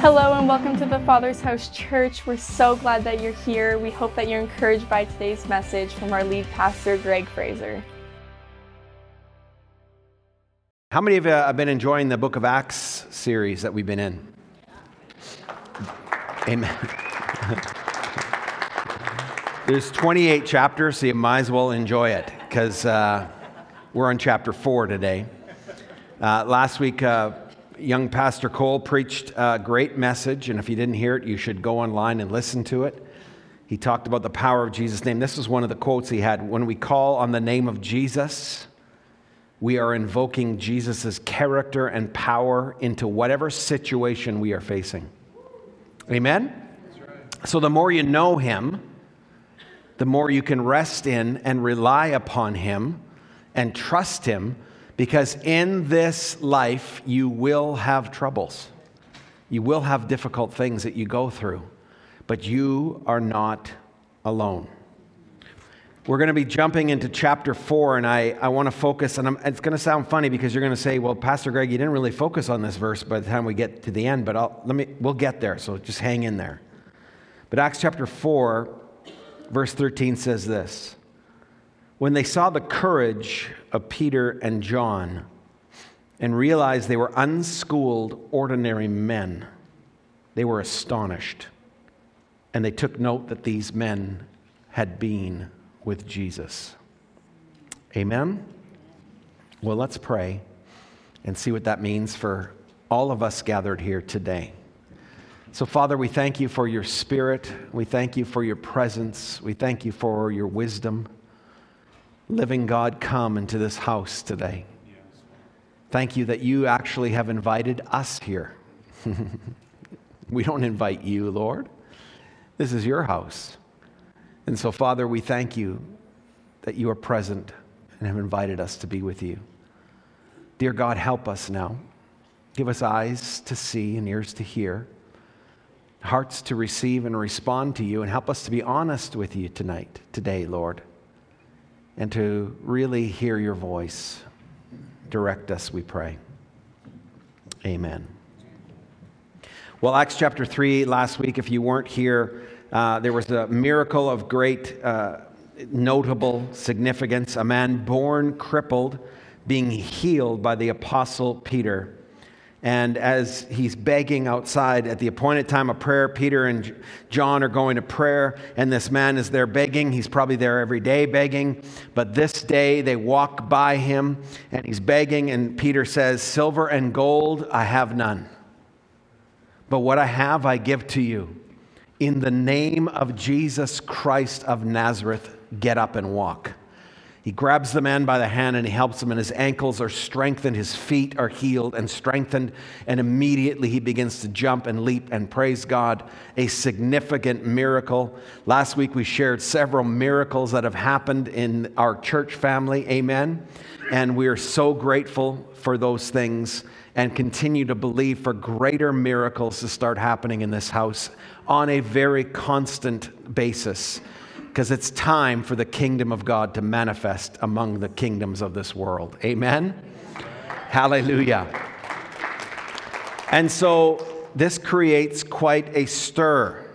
Hello and welcome to the Father's House Church. We're so glad that you're here. We hope that you're encouraged by today's message from our lead pastor, Greg Fraser. How many of you have been enjoying the Book of Acts series that we've been in? Amen. There's 28 chapters, so you might as well enjoy it because uh, we're on chapter 4 today. Uh, last week, uh, young Pastor Cole preached a great message, and if you didn't hear it, you should go online and listen to it. He talked about the power of Jesus' name. This was one of the quotes he had When we call on the name of Jesus, we are invoking Jesus' character and power into whatever situation we are facing. Amen? Right. So the more you know him, the more you can rest in and rely upon him and trust him because in this life you will have troubles. You will have difficult things that you go through, but you are not alone. We're going to be jumping into chapter four, and I, I want to focus, and I'm, it's going to sound funny because you're going to say, well, Pastor Greg, you didn't really focus on this verse by the time we get to the end, but I'll, let me, we'll get there, so just hang in there. But Acts chapter 4, verse 13 says this When they saw the courage of Peter and John and realized they were unschooled, ordinary men, they were astonished. And they took note that these men had been with Jesus. Amen? Well, let's pray and see what that means for all of us gathered here today. So, Father, we thank you for your spirit. We thank you for your presence. We thank you for your wisdom. Living God, come into this house today. Thank you that you actually have invited us here. we don't invite you, Lord. This is your house. And so, Father, we thank you that you are present and have invited us to be with you. Dear God, help us now. Give us eyes to see and ears to hear, hearts to receive and respond to you, and help us to be honest with you tonight, today, Lord, and to really hear your voice. Direct us, we pray. Amen. Well, Acts chapter 3, last week, if you weren't here, uh, there was a miracle of great, uh, notable significance. A man born crippled being healed by the apostle Peter. And as he's begging outside at the appointed time of prayer, Peter and John are going to prayer, and this man is there begging. He's probably there every day begging. But this day they walk by him, and he's begging, and Peter says, Silver and gold I have none. But what I have I give to you in the name of Jesus Christ of Nazareth, get up and walk. He grabs the man by the hand and he helps him, and his ankles are strengthened, his feet are healed and strengthened, and immediately he begins to jump and leap and praise God. A significant miracle. Last week we shared several miracles that have happened in our church family. Amen. And we are so grateful for those things and continue to believe for greater miracles to start happening in this house on a very constant basis because it's time for the kingdom of God to manifest among the kingdoms of this world. Amen? Hallelujah. And so this creates quite a stir.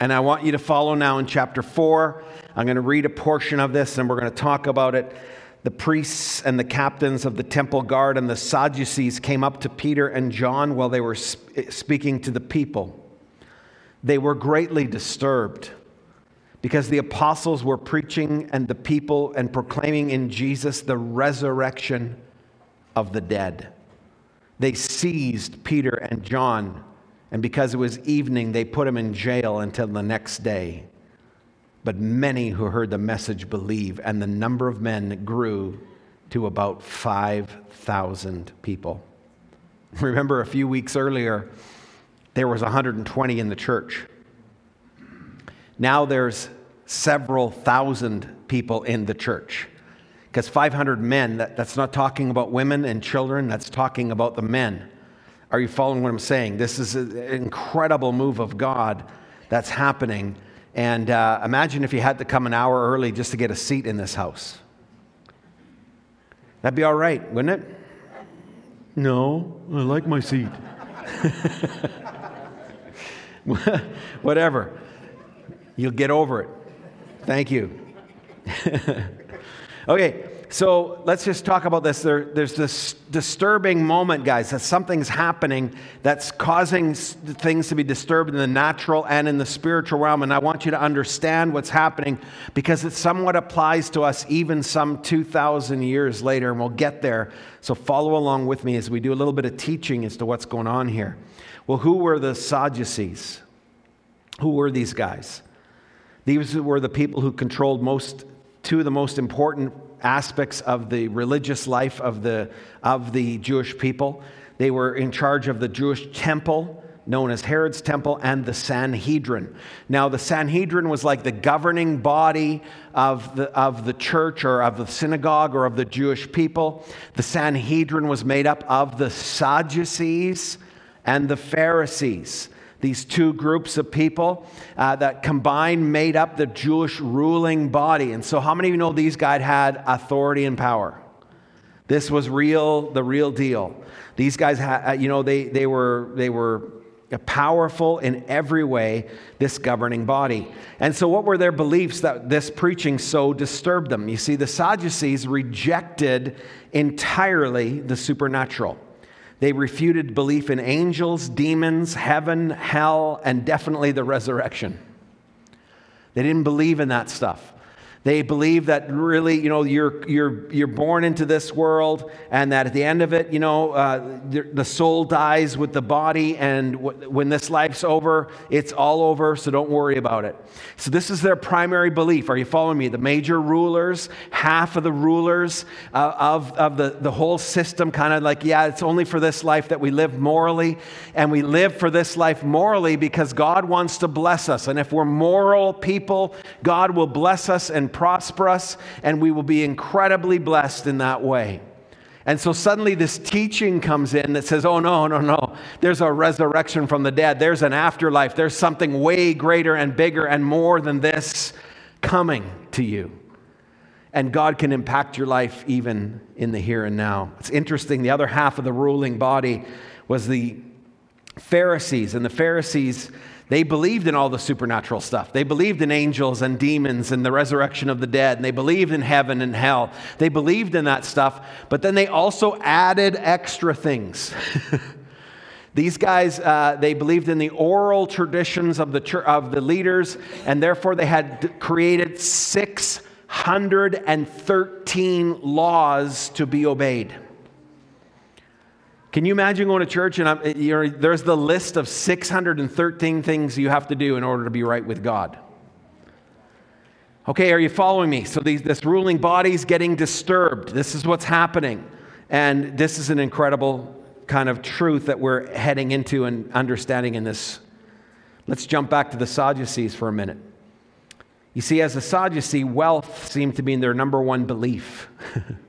And I want you to follow now in chapter 4. I'm going to read a portion of this and we're going to talk about it. The priests and the captains of the temple guard and the Sadducees came up to Peter and John while they were speaking to the people they were greatly disturbed because the apostles were preaching and the people and proclaiming in Jesus the resurrection of the dead. They seized Peter and John, and because it was evening, they put them in jail until the next day. But many who heard the message believed, and the number of men grew to about 5,000 people. Remember, a few weeks earlier, there was 120 in the church. Now there's several thousand people in the church. Because 500 men, that, that's not talking about women and children, that's talking about the men. Are you following what I'm saying? This is an incredible move of God that's happening. And uh, imagine if you had to come an hour early just to get a seat in this house. That'd be all right, wouldn't it? No, I like my seat. Whatever. You'll get over it. Thank you. okay, so let's just talk about this. There, there's this disturbing moment, guys, that something's happening that's causing things to be disturbed in the natural and in the spiritual realm. And I want you to understand what's happening because it somewhat applies to us even some 2,000 years later, and we'll get there. So follow along with me as we do a little bit of teaching as to what's going on here. Well, who were the Sadducees? Who were these guys? These were the people who controlled most, two of the most important aspects of the religious life of the, of the Jewish people. They were in charge of the Jewish temple, known as Herod's temple, and the Sanhedrin. Now, the Sanhedrin was like the governing body of the, of the church or of the synagogue or of the Jewish people. The Sanhedrin was made up of the Sadducees and the Pharisees these two groups of people uh, that combined made up the Jewish ruling body. And so, how many of you know these guys had authority and power? This was real, the real deal. These guys had, uh, you know, they, they were, they were powerful in every way, this governing body. And so, what were their beliefs that this preaching so disturbed them? You see, the Sadducees rejected entirely the supernatural. They refuted belief in angels, demons, heaven, hell, and definitely the resurrection. They didn't believe in that stuff. They believe that really, you know, you're, you're, you're born into this world and that at the end of it, you know, uh, the, the, soul dies with the body, and w- when this life's over, it's all over, so don't worry about it. So, this is their primary belief. Are you following me? The major rulers, half of the rulers uh, of, of the, the whole system, kind of like, yeah, it's only for this life that we live morally, and we live for this life morally because God wants to bless us. And if we're moral people, God will bless us and prosper us, and we will be incredibly blessed in that way. And so suddenly this teaching comes in that says, oh, no, no, no. There's a resurrection from the dead. There's an afterlife. There's something way greater and bigger and more than this coming to you. And God can impact your life even in the here and now. It's interesting. The other half of the ruling body was the Pharisees. And the Pharisees they believed in all the supernatural stuff. They believed in angels and demons and the resurrection of the dead. And they believed in heaven and hell. They believed in that stuff. But then they also added extra things. These guys, uh, they believed in the oral traditions of the, church, of the leaders, and therefore they had created 613 laws to be obeyed. Can you imagine going to church and there's the list of 613 things you have to do in order to be right with God? Okay, are you following me? So these, this ruling body's getting disturbed. This is what's happening. And this is an incredible kind of truth that we're heading into and understanding in this. Let's jump back to the Sadducees for a minute. You see, as a Sadducee, wealth seemed to be their number one belief.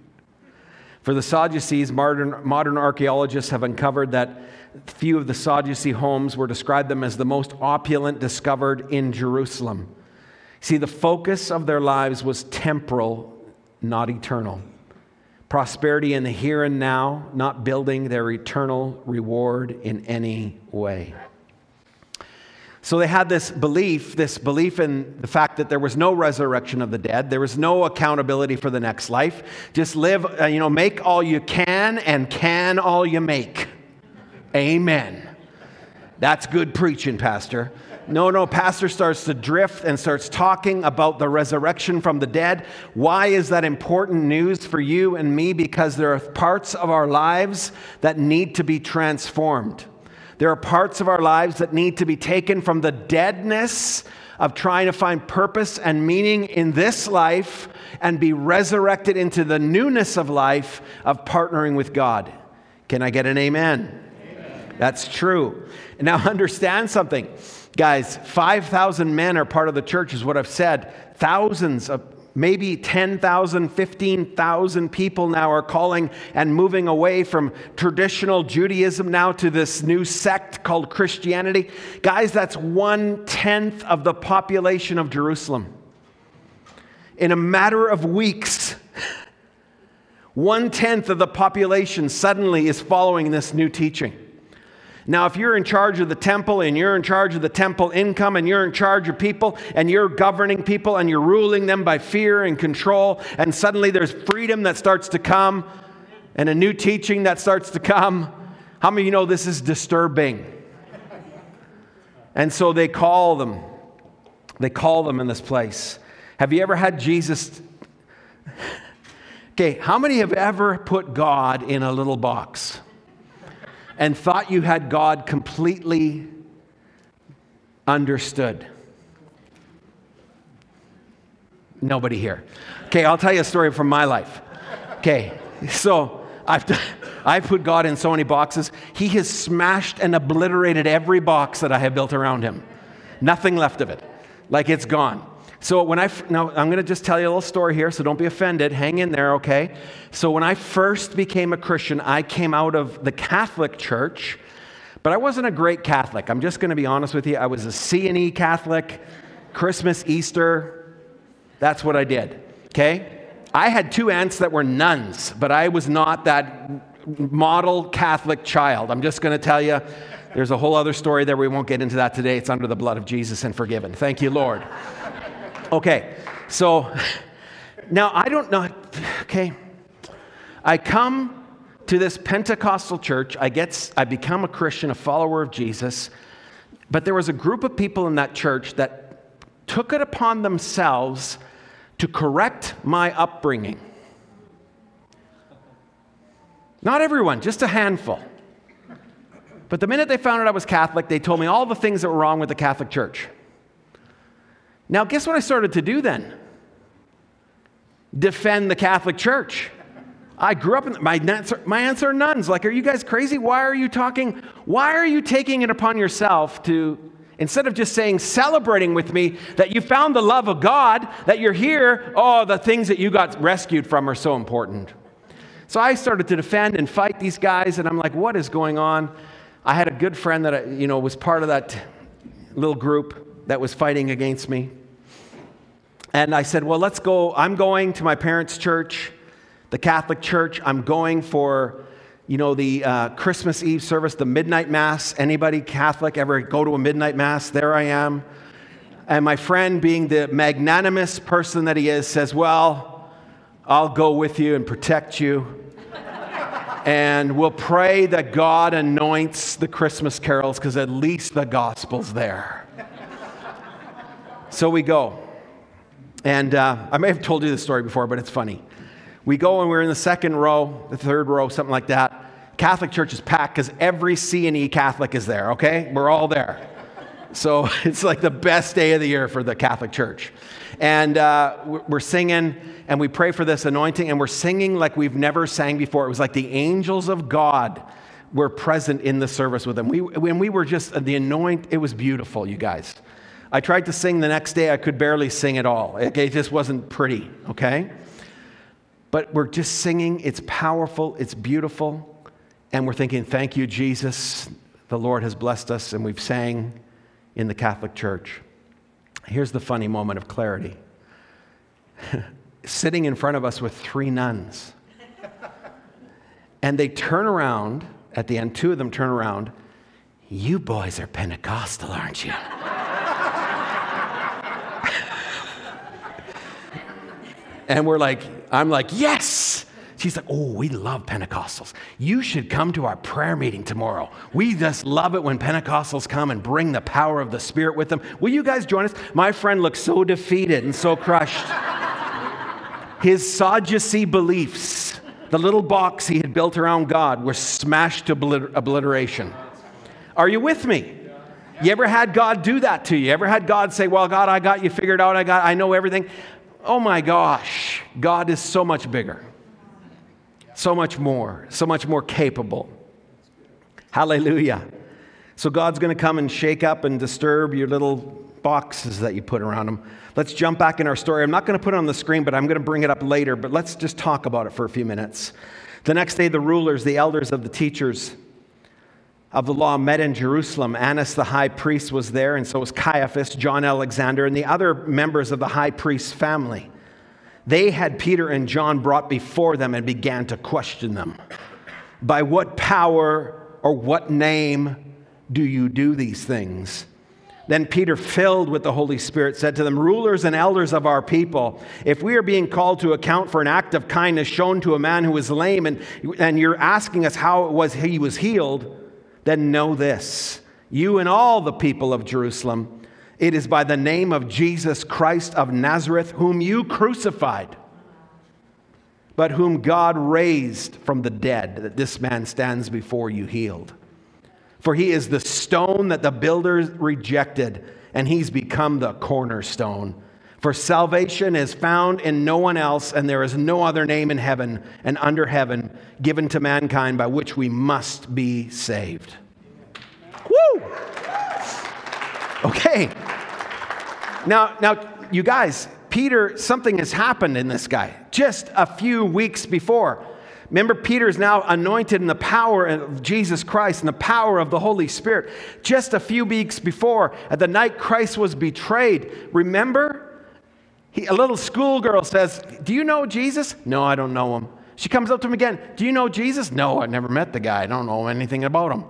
For the Sadducees, modern, modern archaeologists have uncovered that few of the Sadducee homes were described them as the most opulent discovered in Jerusalem. See, the focus of their lives was temporal, not eternal. Prosperity in the here and now, not building their eternal reward in any way. So they had this belief, this belief in the fact that there was no resurrection of the dead, there was no accountability for the next life. Just live, uh, you know, make all you can and can all you make. Amen. That's good preaching, Pastor. No, no, Pastor starts to drift and starts talking about the resurrection from the dead. Why is that important news for you and me? Because there are parts of our lives that need to be transformed. There are parts of our lives that need to be taken from the deadness of trying to find purpose and meaning in this life and be resurrected into the newness of life of partnering with God. Can I get an amen? amen. That's true. Now, understand something. Guys, 5,000 men are part of the church, is what I've said. Thousands of maybe 10,000, 15,000 people now are calling and moving away from traditional Judaism now to this new sect called Christianity. Guys, that's one tenth of the population of Jerusalem. In a matter of weeks, one tenth of the population suddenly is following this new teaching. Now, if you're in charge of the temple and you're in charge of the temple income and you're in charge of people and you're governing people and you're ruling them by fear and control, and suddenly there's freedom that starts to come and a new teaching that starts to come, how many of you know this is disturbing? And so they call them. They call them in this place. Have you ever had Jesus? Okay, how many have ever put God in a little box? And thought you had God completely understood. Nobody here. Okay, I'll tell you a story from my life. Okay, so I've, I've put God in so many boxes. He has smashed and obliterated every box that I have built around him. Nothing left of it. Like it's gone. So when I now I'm going to just tell you a little story here, so don't be offended. Hang in there, okay? So when I first became a Christian, I came out of the Catholic Church, but I wasn't a great Catholic. I'm just going to be honest with you. I was a C and E Catholic, Christmas, Easter. That's what I did. Okay? I had two aunts that were nuns, but I was not that model Catholic child. I'm just going to tell you. There's a whole other story there. We won't get into that today. It's under the blood of Jesus and forgiven. Thank you, Lord. Okay, so now I don't know. Okay, I come to this Pentecostal church. I get, I become a Christian, a follower of Jesus. But there was a group of people in that church that took it upon themselves to correct my upbringing. Not everyone, just a handful. But the minute they found out I was Catholic, they told me all the things that were wrong with the Catholic Church. Now, guess what I started to do then? Defend the Catholic Church. I grew up in my aunts, are, my answer nuns. Like, are you guys crazy? Why are you talking? Why are you taking it upon yourself to, instead of just saying, celebrating with me that you found the love of God, that you're here, oh, the things that you got rescued from are so important. So I started to defend and fight these guys, and I'm like, what is going on? I had a good friend that, you know, was part of that little group that was fighting against me. And I said, Well, let's go. I'm going to my parents' church, the Catholic Church. I'm going for, you know, the uh, Christmas Eve service, the midnight mass. Anybody Catholic ever go to a midnight mass? There I am. And my friend, being the magnanimous person that he is, says, Well, I'll go with you and protect you. and we'll pray that God anoints the Christmas carols because at least the gospel's there. So we go. And uh, I may have told you this story before, but it's funny. We go and we're in the second row, the third row, something like that. Catholic church is packed because every C and E Catholic is there, okay? We're all there. So it's like the best day of the year for the Catholic church. And uh, we're singing and we pray for this anointing and we're singing like we've never sang before. It was like the angels of God were present in the service with them. We, when we were just the anoint, it was beautiful, you guys. I tried to sing the next day, I could barely sing at all. It, it just wasn't pretty, okay? But we're just singing, it's powerful, it's beautiful, and we're thinking, thank you, Jesus. The Lord has blessed us, and we've sang in the Catholic Church. Here's the funny moment of clarity sitting in front of us with three nuns. And they turn around, at the end, two of them turn around. You boys are Pentecostal, aren't you? And we're like, I'm like, yes. She's like, oh, we love Pentecostals. You should come to our prayer meeting tomorrow. We just love it when Pentecostals come and bring the power of the Spirit with them. Will you guys join us? My friend looked so defeated and so crushed. His Sadducee beliefs, the little box he had built around God, were smashed to obliteration. Are you with me? You ever had God do that to? You ever had God say, Well, God, I got you figured out. I got I know everything oh my gosh, God is so much bigger, so much more, so much more capable. Hallelujah. So God's going to come and shake up and disturb your little boxes that you put around them. Let's jump back in our story. I'm not going to put it on the screen, but I'm going to bring it up later. But let's just talk about it for a few minutes. The next day, the rulers, the elders of the teachers, of the law met in Jerusalem. Annas the high priest was there, and so was Caiaphas, John Alexander, and the other members of the high priest's family. They had Peter and John brought before them and began to question them. By what power or what name do you do these things? Then Peter, filled with the Holy Spirit, said to them, Rulers and elders of our people, if we are being called to account for an act of kindness shown to a man who is lame, and, and you're asking us how it was he was healed, then know this you and all the people of Jerusalem, it is by the name of Jesus Christ of Nazareth, whom you crucified, but whom God raised from the dead, that this man stands before you healed. For he is the stone that the builders rejected, and he's become the cornerstone. For salvation is found in no one else, and there is no other name in heaven and under heaven given to mankind by which we must be saved. Woo! Okay. Now, now, you guys, Peter, something has happened in this guy just a few weeks before. Remember, Peter is now anointed in the power of Jesus Christ and the power of the Holy Spirit. Just a few weeks before, at the night Christ was betrayed, remember? He, a little schoolgirl says, Do you know Jesus? No, I don't know him. She comes up to him again, Do you know Jesus? No, I've never met the guy. I don't know anything about him.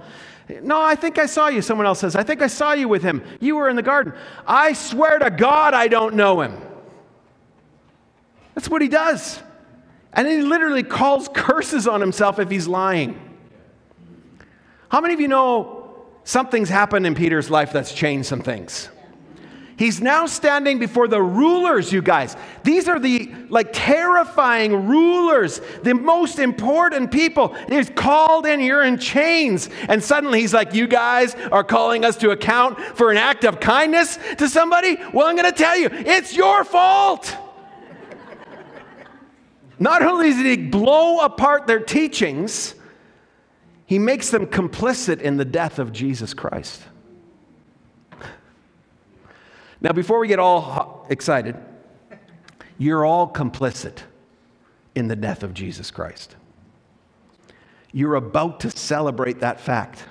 No, I think I saw you. Someone else says, I think I saw you with him. You were in the garden. I swear to God, I don't know him. That's what he does. And he literally calls curses on himself if he's lying. How many of you know something's happened in Peter's life that's changed some things? He's now standing before the rulers, you guys. These are the like terrifying rulers, the most important people. He's called in, you're in chains. And suddenly he's like, You guys are calling us to account for an act of kindness to somebody? Well, I'm going to tell you, it's your fault. Not only does he blow apart their teachings, he makes them complicit in the death of Jesus Christ. Now, before we get all excited, you're all complicit in the death of Jesus Christ. You're about to celebrate that fact.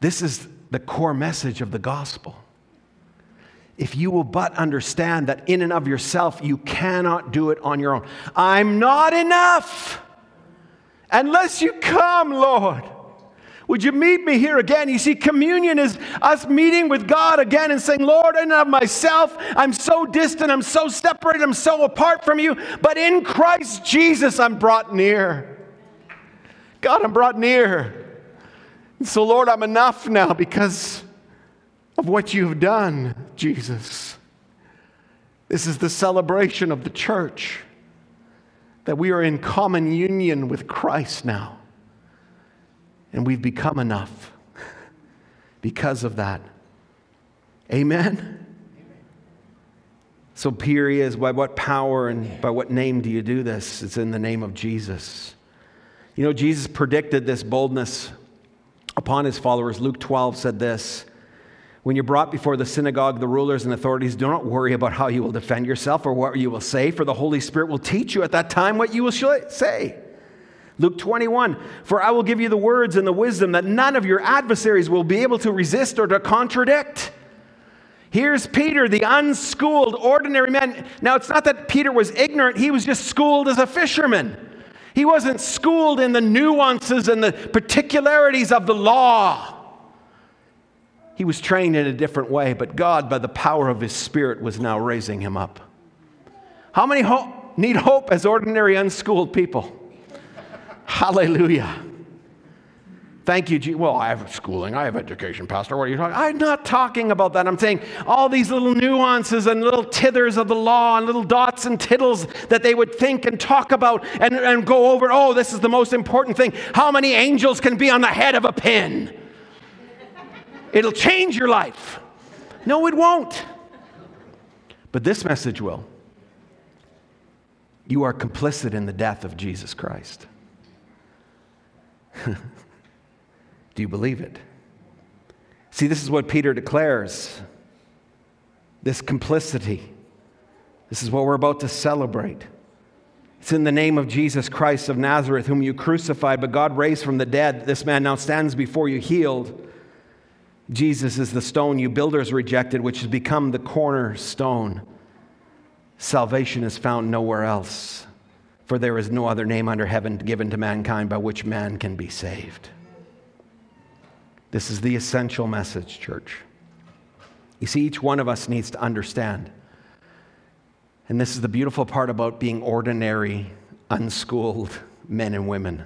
This is the core message of the gospel if you will but understand that in and of yourself, you cannot do it on your own. I'm not enough unless you come, Lord. Would you meet me here again? You see, communion is us meeting with God again and saying, Lord, in and of myself, I'm so distant, I'm so separated, I'm so apart from you, but in Christ Jesus, I'm brought near. God, I'm brought near. so, Lord, I'm enough now because of what you've done, Jesus. This is the celebration of the church that we are in common union with Christ now. And we've become enough because of that. Amen? So, here he is. By what power and by what name do you do this? It's in the name of Jesus. You know, Jesus predicted this boldness upon his followers. Luke 12 said this when you're brought before the synagogue, the rulers and authorities, do not worry about how you will defend yourself or what you will say, for the Holy Spirit will teach you at that time what you will say. Luke 21, for I will give you the words and the wisdom that none of your adversaries will be able to resist or to contradict. Here's Peter, the unschooled, ordinary man. Now, it's not that Peter was ignorant, he was just schooled as a fisherman. He wasn't schooled in the nuances and the particularities of the law. He was trained in a different way, but God, by the power of His Spirit, was now raising him up. How many ho- need hope as ordinary, unschooled people? Hallelujah. Thank you, G. Well, I have schooling, I have education, Pastor. What are you talking? I'm not talking about that. I'm saying all these little nuances and little tithers of the law and little dots and tittles that they would think and talk about and, and go over. Oh, this is the most important thing. How many angels can be on the head of a pin? It'll change your life. No, it won't. But this message will. You are complicit in the death of Jesus Christ. Do you believe it? See, this is what Peter declares this complicity. This is what we're about to celebrate. It's in the name of Jesus Christ of Nazareth, whom you crucified, but God raised from the dead. This man now stands before you healed. Jesus is the stone you builders rejected, which has become the cornerstone. Salvation is found nowhere else, for there is no other name under heaven given to mankind by which man can be saved. This is the essential message, church. You see, each one of us needs to understand. And this is the beautiful part about being ordinary, unschooled men and women.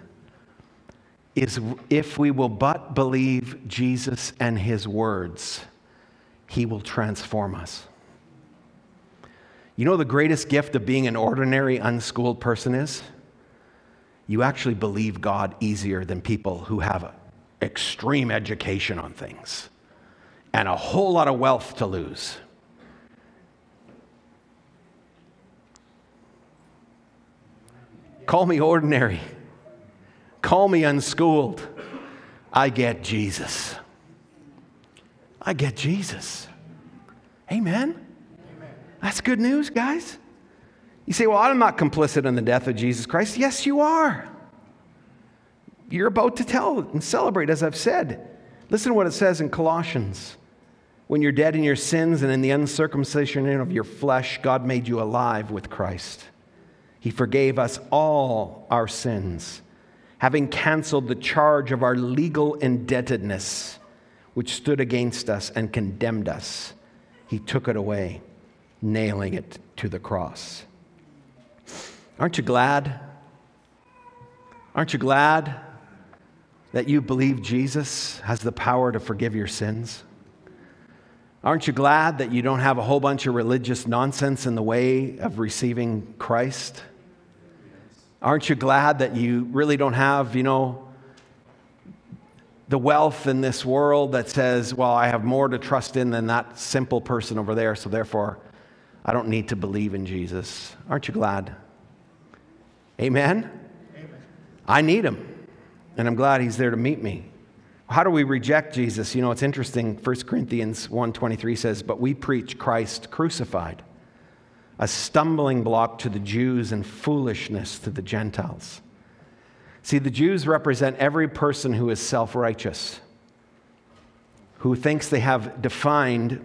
Is if we will but believe Jesus and his words, he will transform us. You know the greatest gift of being an ordinary, unschooled person is? You actually believe God easier than people who have extreme education on things and a whole lot of wealth to lose. Call me ordinary. Call me unschooled. I get Jesus. I get Jesus. Amen. That's good news, guys. You say, Well, I'm not complicit in the death of Jesus Christ. Yes, you are. You're about to tell and celebrate, as I've said. Listen to what it says in Colossians. When you're dead in your sins and in the uncircumcision of your flesh, God made you alive with Christ. He forgave us all our sins, having canceled the charge of our legal indebtedness, which stood against us and condemned us. He took it away nailing it to the cross. Aren't you glad? Aren't you glad that you believe Jesus has the power to forgive your sins? Aren't you glad that you don't have a whole bunch of religious nonsense in the way of receiving Christ? Aren't you glad that you really don't have, you know, the wealth in this world that says, well, I have more to trust in than that simple person over there, so therefore I don't need to believe in Jesus. Aren't you glad? Amen? Amen? I need him, and I'm glad he's there to meet me. How do we reject Jesus? You know, it's interesting. 1 Corinthians 1:23 says, "But we preach Christ crucified, a stumbling block to the Jews and foolishness to the Gentiles." See, the Jews represent every person who is self-righteous, who thinks they have defined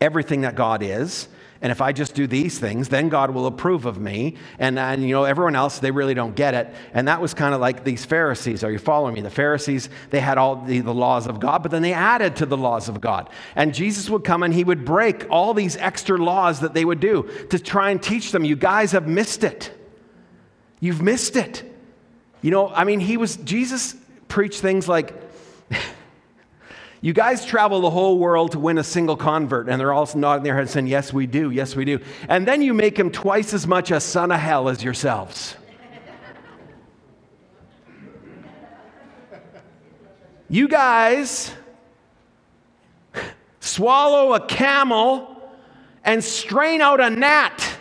everything that God is, and if I just do these things, then God will approve of me. And, and you know, everyone else, they really don't get it. And that was kind of like these Pharisees. Are you following me? The Pharisees, they had all the, the laws of God, but then they added to the laws of God. And Jesus would come and he would break all these extra laws that they would do to try and teach them. You guys have missed it. You've missed it. You know, I mean, he was, Jesus preached things like, You guys travel the whole world to win a single convert, and they're all nodding their heads saying, Yes, we do, yes, we do. And then you make him twice as much a son of hell as yourselves. you guys swallow a camel and strain out a gnat.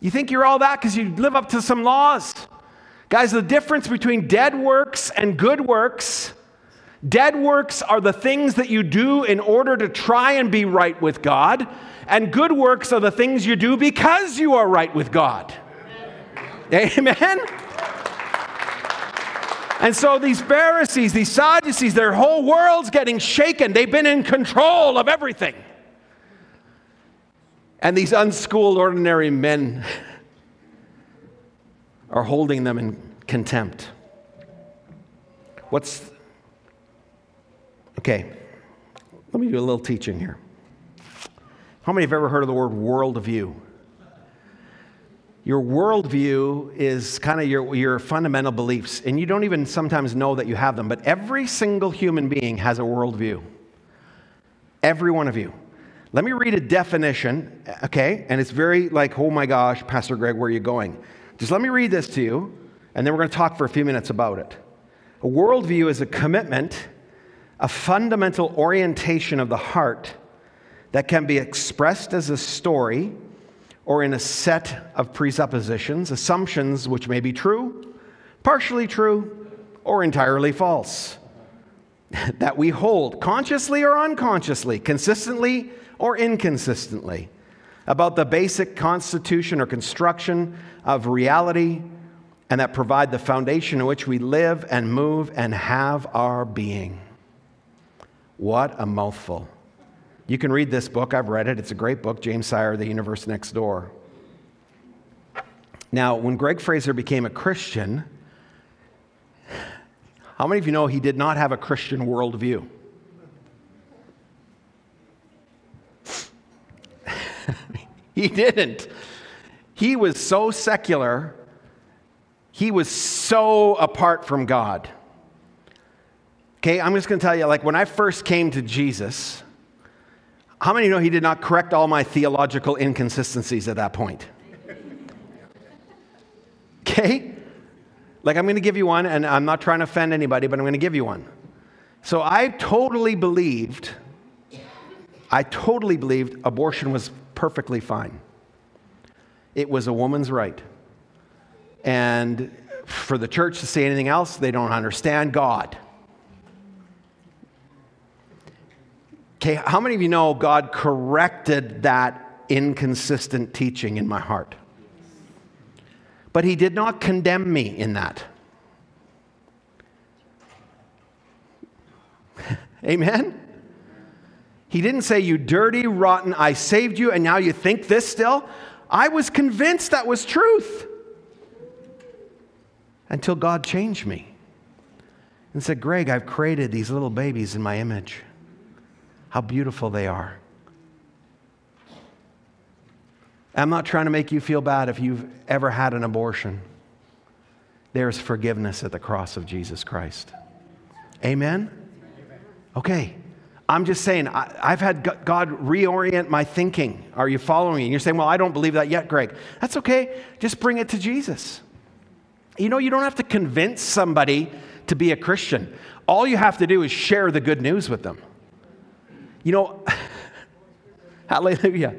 You think you're all that because you live up to some laws. Guys, the difference between dead works and good works dead works are the things that you do in order to try and be right with God, and good works are the things you do because you are right with God. Amen? And so these Pharisees, these Sadducees, their whole world's getting shaken. They've been in control of everything. And these unschooled, ordinary men are holding them in contempt. What's. Okay, let me do a little teaching here. How many have ever heard of the word worldview? Your worldview is kind of your, your fundamental beliefs, and you don't even sometimes know that you have them, but every single human being has a worldview. Every one of you. Let me read a definition, okay? And it's very like, oh my gosh, Pastor Greg, where are you going? Just let me read this to you, and then we're going to talk for a few minutes about it. A worldview is a commitment, a fundamental orientation of the heart that can be expressed as a story or in a set of presuppositions, assumptions which may be true, partially true, or entirely false, that we hold consciously or unconsciously, consistently or inconsistently about the basic constitution or construction of reality and that provide the foundation in which we live and move and have our being. What a mouthful. You can read this book. I've read it. It's a great book, James Sire, The Universe Next Door. Now, when Greg Fraser became a Christian, How many of you know he did not have a Christian worldview? he didn't. He was so secular, he was so apart from God. Okay, I'm just going to tell you like when I first came to Jesus, how many know he did not correct all my theological inconsistencies at that point? Okay? Like I'm going to give you one, and I'm not trying to offend anybody, but I'm going to give you one. So I totally believed, I totally believed abortion was perfectly fine. It was a woman's right. And for the church to say anything else, they don't understand God. Okay, how many of you know God corrected that inconsistent teaching in my heart? But He did not condemn me in that. Amen? He didn't say, You dirty, rotten, I saved you, and now you think this still. I was convinced that was truth until God changed me and said, Greg, I've created these little babies in my image. How beautiful they are. I'm not trying to make you feel bad if you've ever had an abortion. There's forgiveness at the cross of Jesus Christ. Amen? Okay. I'm just saying, I, have had God reorient my thinking. Are you following me? And you're saying, well, I don't believe that yet, Greg. That's okay. Just bring it to Jesus. You know, you don't have to convince somebody to be a Christian. All you have to do is share the good news with them. You know, hallelujah.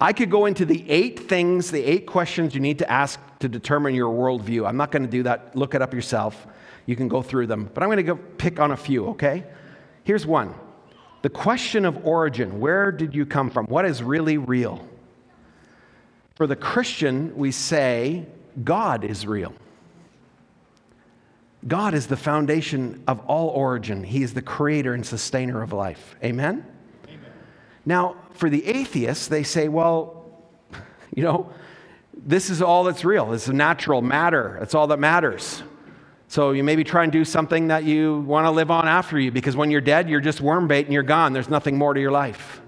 I could go into the eight things, the eight questions you need to ask to determine your worldview. I'm not going to do that. Look it up yourself. You can go through them. But I'm going to go pick on a few, okay? Here's one the question of origin where did you come from? What is really real? For the Christian, we say God is real. God is the foundation of all origin. He is the creator and sustainer of life. Amen? Amen? Now, for the atheists, they say, well, you know, this is all that's real. It's a natural matter. That's all that matters. So you maybe try and do something that you want to live on after you because when you're dead, you're just worm bait and you're gone. There's nothing more to your life.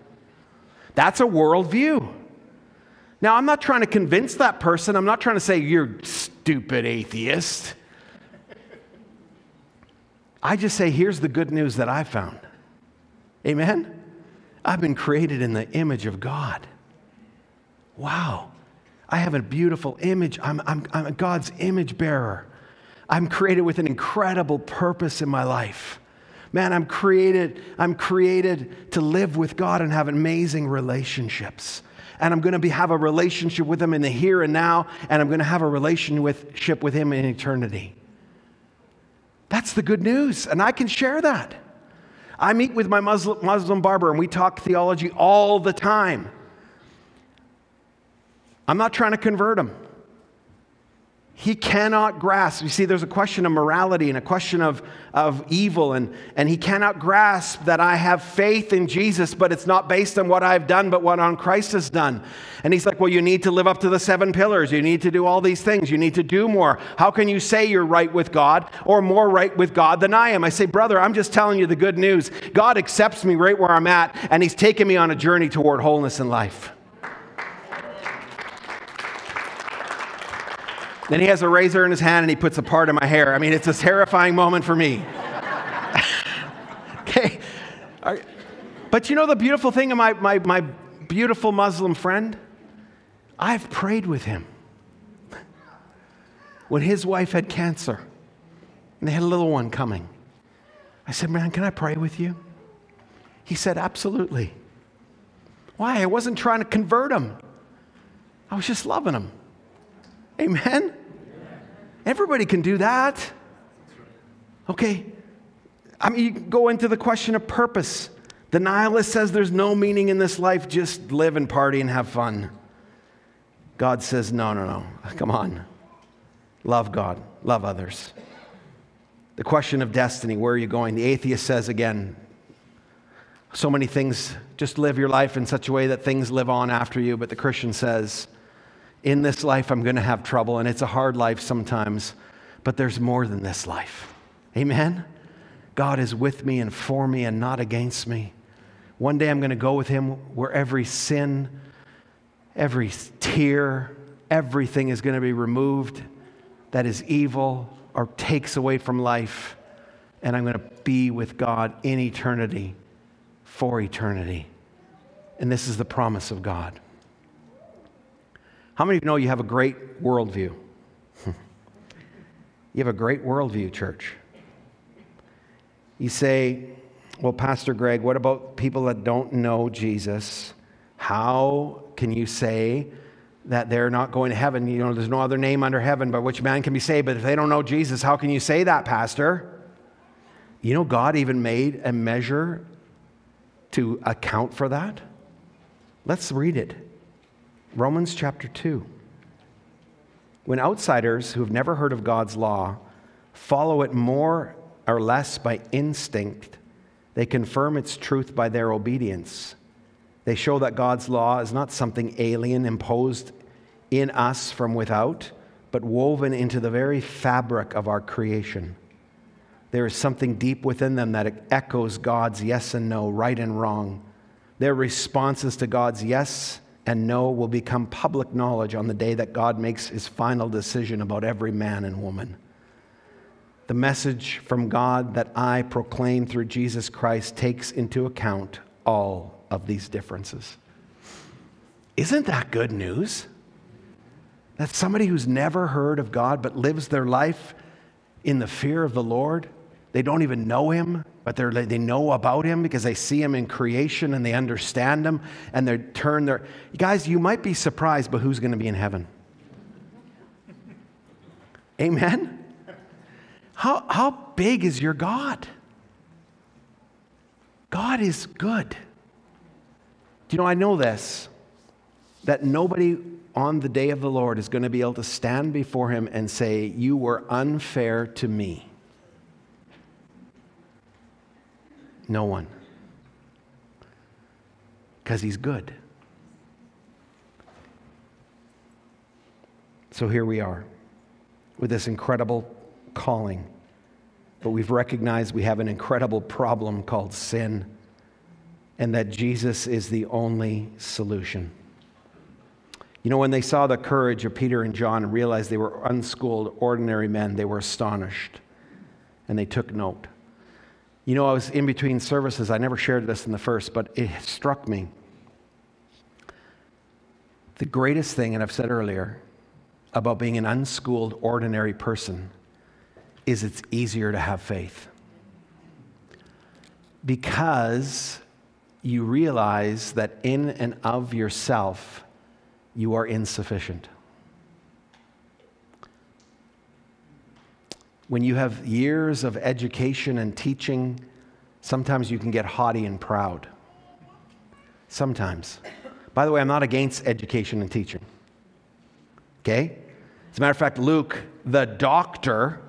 That's a worldview. Now, I'm not trying to convince that person. I'm not trying to say, you're stupid atheist. I just say, here's the good news that I found. Amen? I've been created in the image of God. Wow. I have a beautiful image. I'm, I'm, I'm God's image bearer. I'm created with an incredible purpose in my life. Man, I'm created, I'm created to live with God and have amazing relationships. And I'm going to be, have a relationship with Him in the here and now, and I'm going to have a relationship with Him in eternity. That's the good news, and I can share that. I meet with my Muslim, Muslim barber, and we talk theology all the time. I'm not trying to convert him. He cannot grasp. You see, there's a question of morality and a question of, of evil, and, and he cannot grasp that I have faith in Jesus, but it's not based on what I've done, but what on Christ has done. And he's like, Well, you need to live up to the seven pillars. You need to do all these things. You need to do more. How can you say you're right with God or more right with God than I am? I say, Brother, I'm just telling you the good news. God accepts me right where I'm at, and he's taken me on a journey toward wholeness in life. Then he has a razor in his hand and he puts a part of my hair. I mean, it's a terrifying moment for me. okay. But you know the beautiful thing of my, my, my beautiful Muslim friend? I've prayed with him. When his wife had cancer and they had a little one coming, I said, Man, can I pray with you? He said, Absolutely. Why? I wasn't trying to convert him, I was just loving him. Amen? Everybody can do that. Okay. I mean, you go into the question of purpose. The nihilist says there's no meaning in this life, just live and party and have fun. God says, no, no, no. Come on. Love God, love others. The question of destiny, where are you going? The atheist says again, so many things, just live your life in such a way that things live on after you. But the Christian says, in this life I'm going to have trouble, and it's a hard life sometimes, but there's more than this life. Amen? God is with me and for me and not against me. One day I'm going to go with Him where every sin, every tear, everything is going to be removed that is evil or takes away from life. And I'm going to be with God in eternity, for eternity. And this is the promise of God. How many of you know you have a great worldview? you have a great worldview, church. You say, well, Pastor Greg, what about people that don't know Jesus? How can you say that they're not going to heaven. You know, there's no other name under heaven by which man can be saved. But if they don't know Jesus, how can you say that, Pastor? You know, God even made a measure to account for that. Let's read it Romans chapter 2. When outsiders who have never heard of God's law follow it more or less by instinct, they confirm its truth by their obedience. They show that God's law is not something alien imposed in us from without, but woven into the very fabric of our creation. There is something deep within them that echoes God's yes and no, right and wrong. Their responses to God's yes and no will become public knowledge on the day that God makes his final decision about every man and woman. The message from God that I proclaim through Jesus Christ takes into account all of these differences. Isn't that good news? That somebody who's never heard of God but lives their life in the fear of the Lord, they don't even know Him, but they know about Him because they see Him in creation and they understand Him and they turn their. Guys, you might be surprised, but who's going to be in heaven? Amen? How, how big is your God? God is good. Do you know, I know this that nobody on the day of the Lord is going to be able to stand before him and say, You were unfair to me. No one. Because he's good. So here we are with this incredible calling. But we've recognized we have an incredible problem called sin and that Jesus is the only solution. You know, when they saw the courage of Peter and John and realized they were unschooled, ordinary men, they were astonished and they took note. You know, I was in between services. I never shared this in the first, but it struck me. The greatest thing, and I've said earlier, about being an unschooled, ordinary person is it's easier to have faith. Because you realize that in and of yourself, you are insufficient. When you have years of education and teaching, sometimes you can get haughty and proud. Sometimes. By the way, I'm not against education and teaching. Okay? As a matter of fact, Luke, the doctor,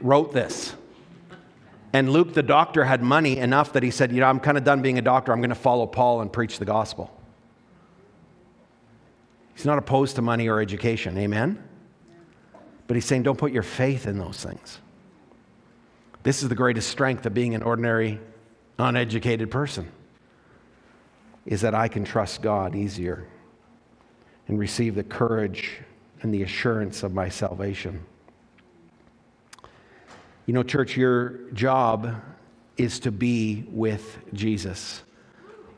wrote this. And Luke, the doctor, had money enough that he said, You know, I'm kind of done being a doctor. I'm going to follow Paul and preach the gospel. He's not opposed to money or education. Amen? But he's saying, Don't put your faith in those things. This is the greatest strength of being an ordinary, uneducated person, is that I can trust God easier and receive the courage and the assurance of my salvation. You know, church, your job is to be with Jesus.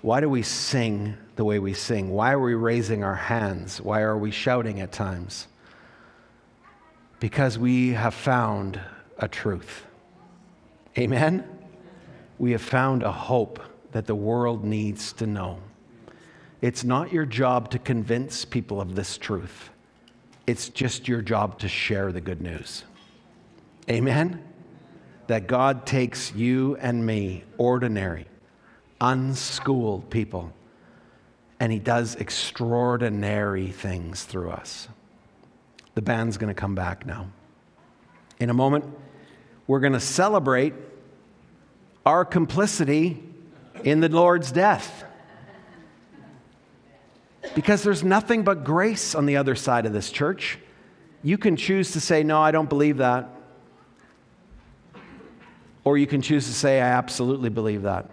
Why do we sing the way we sing? Why are we raising our hands? Why are we shouting at times? Because we have found a truth. Amen? We have found a hope that the world needs to know. It's not your job to convince people of this truth, it's just your job to share the good news. Amen? that God takes you and me, ordinary, unschooled people, and He does extraordinary things through us. The band's going to come back now. In a moment, we're going to celebrate our complicity in the Lord's death. Because there's nothing but grace on the other side of this church. You can choose to say, No, I don't believe that. Or you can choose to say, I absolutely believe that.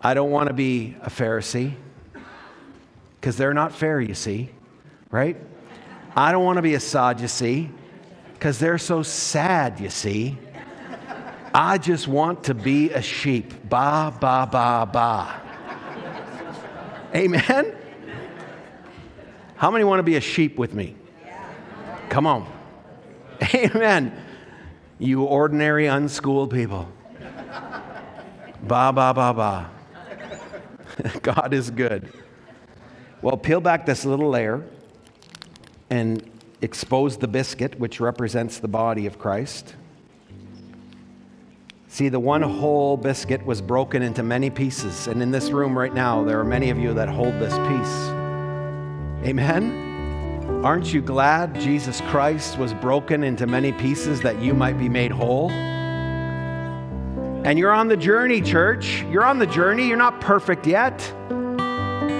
I don't want to be a Pharisee because they're not fair, you see, right? I don't want to be a Sadducee because they're so sad, you see. I just want to be a sheep. Ba, ba, ba, ba. Amen? How many want to be a sheep with me? Come on. Amen. You ordinary, unschooled people. Ba, ba, ba, ba. God is good. Well, peel back this little layer and expose the biscuit, which represents the body of Christ. See, the one whole biscuit was broken into many pieces. And in this room right now, there are many of you that hold this piece. Amen? Aren't you glad Jesus Christ was broken into many pieces that you might be made whole? And you're on the journey, church. You're on the journey. You're not perfect yet.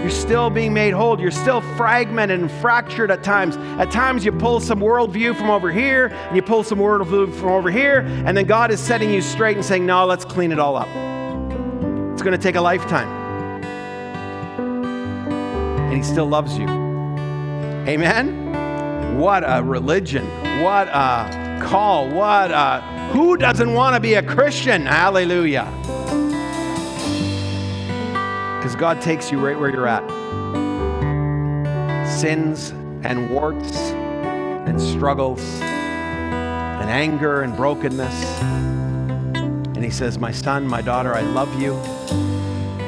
You're still being made whole. You're still fragmented and fractured at times. At times, you pull some worldview from over here, and you pull some worldview from over here, and then God is setting you straight and saying, No, let's clean it all up. It's going to take a lifetime. And He still loves you. Amen? What a religion. What a call. What a. Who doesn't want to be a Christian? Hallelujah because God takes you right where you're at. Sins and warts and struggles and anger and brokenness. And He says, My son, my daughter, I love you.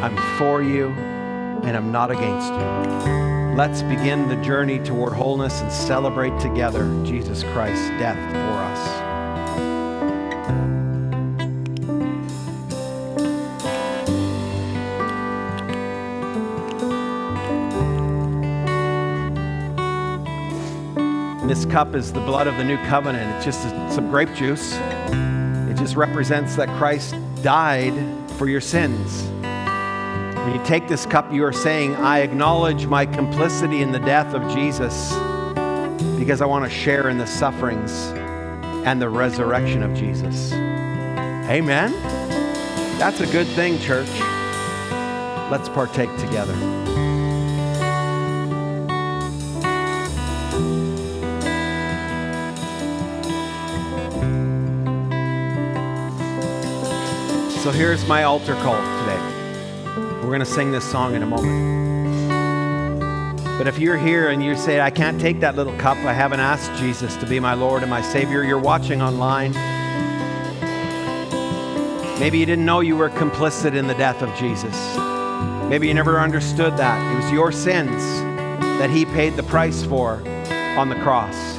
I'm for you, and I'm not against you. Let's begin the journey toward wholeness and celebrate together Jesus Christ's death for us. This cup is the blood of the new covenant. It's just some grape juice. It just represents that Christ died for your sins. When you take this cup, you are saying, I acknowledge my complicity in the death of Jesus because I want to share in the sufferings and the resurrection of Jesus. Amen? That's a good thing, church. Let's partake together. So here's my altar call today. We're going to sing this song in a moment. But if you're here and you say, I can't take that little cup, I haven't asked Jesus to be my Lord and my Savior, you're watching online. Maybe you didn't know you were complicit in the death of Jesus. Maybe you never understood that. It was your sins that He paid the price for on the cross.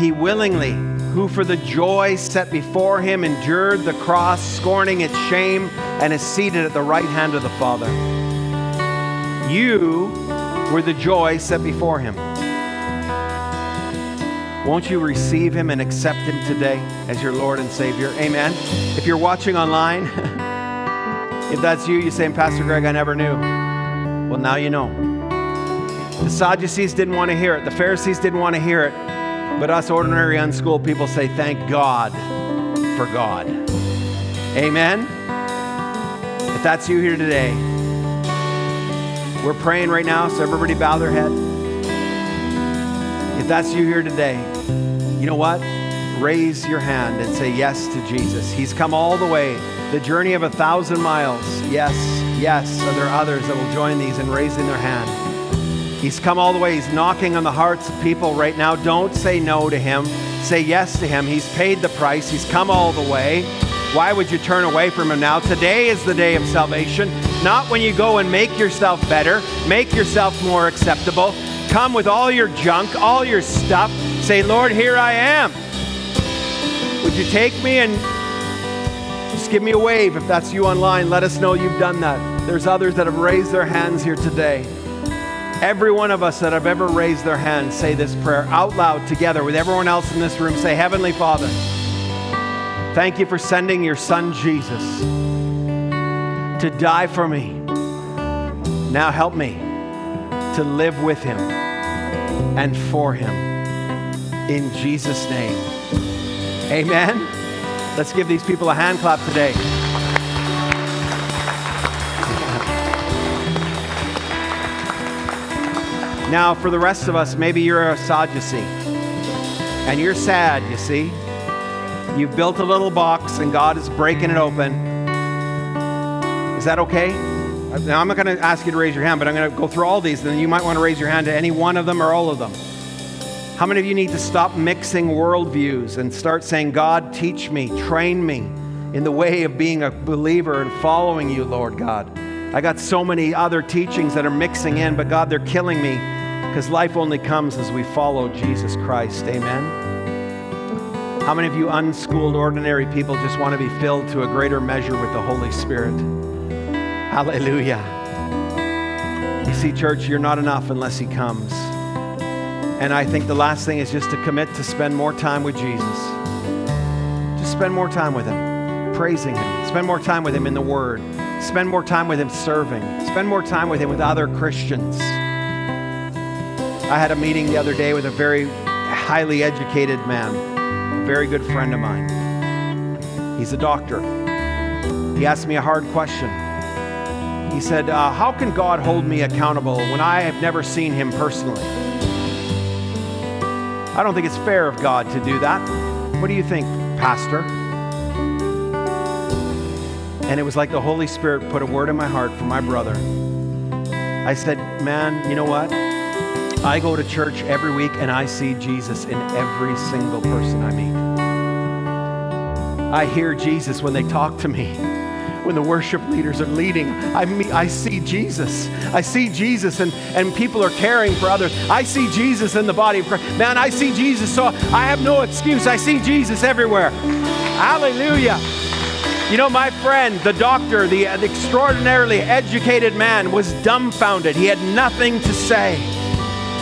He willingly who for the joy set before him endured the cross, scorning its shame, and is seated at the right hand of the Father. You were the joy set before him. Won't you receive him and accept him today as your Lord and Savior? Amen. If you're watching online, if that's you, you saying, Pastor Greg, I never knew. Well, now you know. The Sadducees didn't want to hear it, the Pharisees didn't want to hear it. But us ordinary unschooled people say, thank God for God. Amen? If that's you here today, we're praying right now, so everybody bow their head. If that's you here today, you know what? Raise your hand and say yes to Jesus. He's come all the way, the journey of a thousand miles. Yes, yes. Are there others that will join these in raising their hand? He's come all the way. He's knocking on the hearts of people right now. Don't say no to him. Say yes to him. He's paid the price. He's come all the way. Why would you turn away from him now? Today is the day of salvation, not when you go and make yourself better, make yourself more acceptable. Come with all your junk, all your stuff. Say, Lord, here I am. Would you take me and just give me a wave if that's you online? Let us know you've done that. There's others that have raised their hands here today. Every one of us that have ever raised their hand say this prayer out loud together with everyone else in this room. Say, Heavenly Father, thank you for sending your son Jesus to die for me. Now help me to live with him and for him. In Jesus' name. Amen. Let's give these people a hand clap today. Now, for the rest of us, maybe you're a Sadducee and you're sad, you see. You've built a little box and God is breaking it open. Is that okay? Now, I'm not going to ask you to raise your hand, but I'm going to go through all these, and you might want to raise your hand to any one of them or all of them. How many of you need to stop mixing worldviews and start saying, God, teach me, train me in the way of being a believer and following you, Lord God? I got so many other teachings that are mixing in, but God, they're killing me because life only comes as we follow Jesus Christ. Amen. How many of you unschooled, ordinary people just want to be filled to a greater measure with the Holy Spirit? Hallelujah. You see, church, you're not enough unless He comes. And I think the last thing is just to commit to spend more time with Jesus. Just spend more time with Him, praising Him. Spend more time with Him in the Word. Spend more time with Him serving. Spend more time with Him with other Christians. I had a meeting the other day with a very highly educated man, a very good friend of mine. He's a doctor. He asked me a hard question. He said, uh, How can God hold me accountable when I have never seen him personally? I don't think it's fair of God to do that. What do you think, Pastor? And it was like the Holy Spirit put a word in my heart for my brother. I said, Man, you know what? I go to church every week and I see Jesus in every single person I meet. I hear Jesus when they talk to me. When the worship leaders are leading, I, meet, I see Jesus. I see Jesus, and, and people are caring for others. I see Jesus in the body of Christ. Man, I see Jesus, so I have no excuse. I see Jesus everywhere. Hallelujah. You know, my friend, the doctor, the, the extraordinarily educated man, was dumbfounded. He had nothing to say.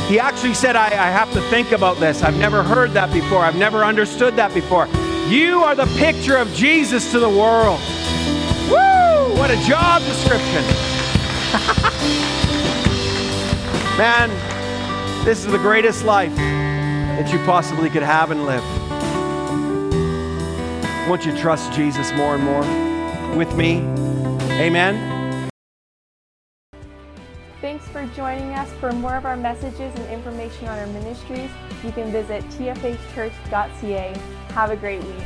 He actually said, I, I have to think about this. I've never heard that before. I've never understood that before. You are the picture of Jesus to the world. Woo! What a job description. Man, this is the greatest life that you possibly could have and live. Won't you trust Jesus more and more with me? Amen. Joining us. For more of our messages and information on our ministries, you can visit tfhchurch.ca. Have a great week.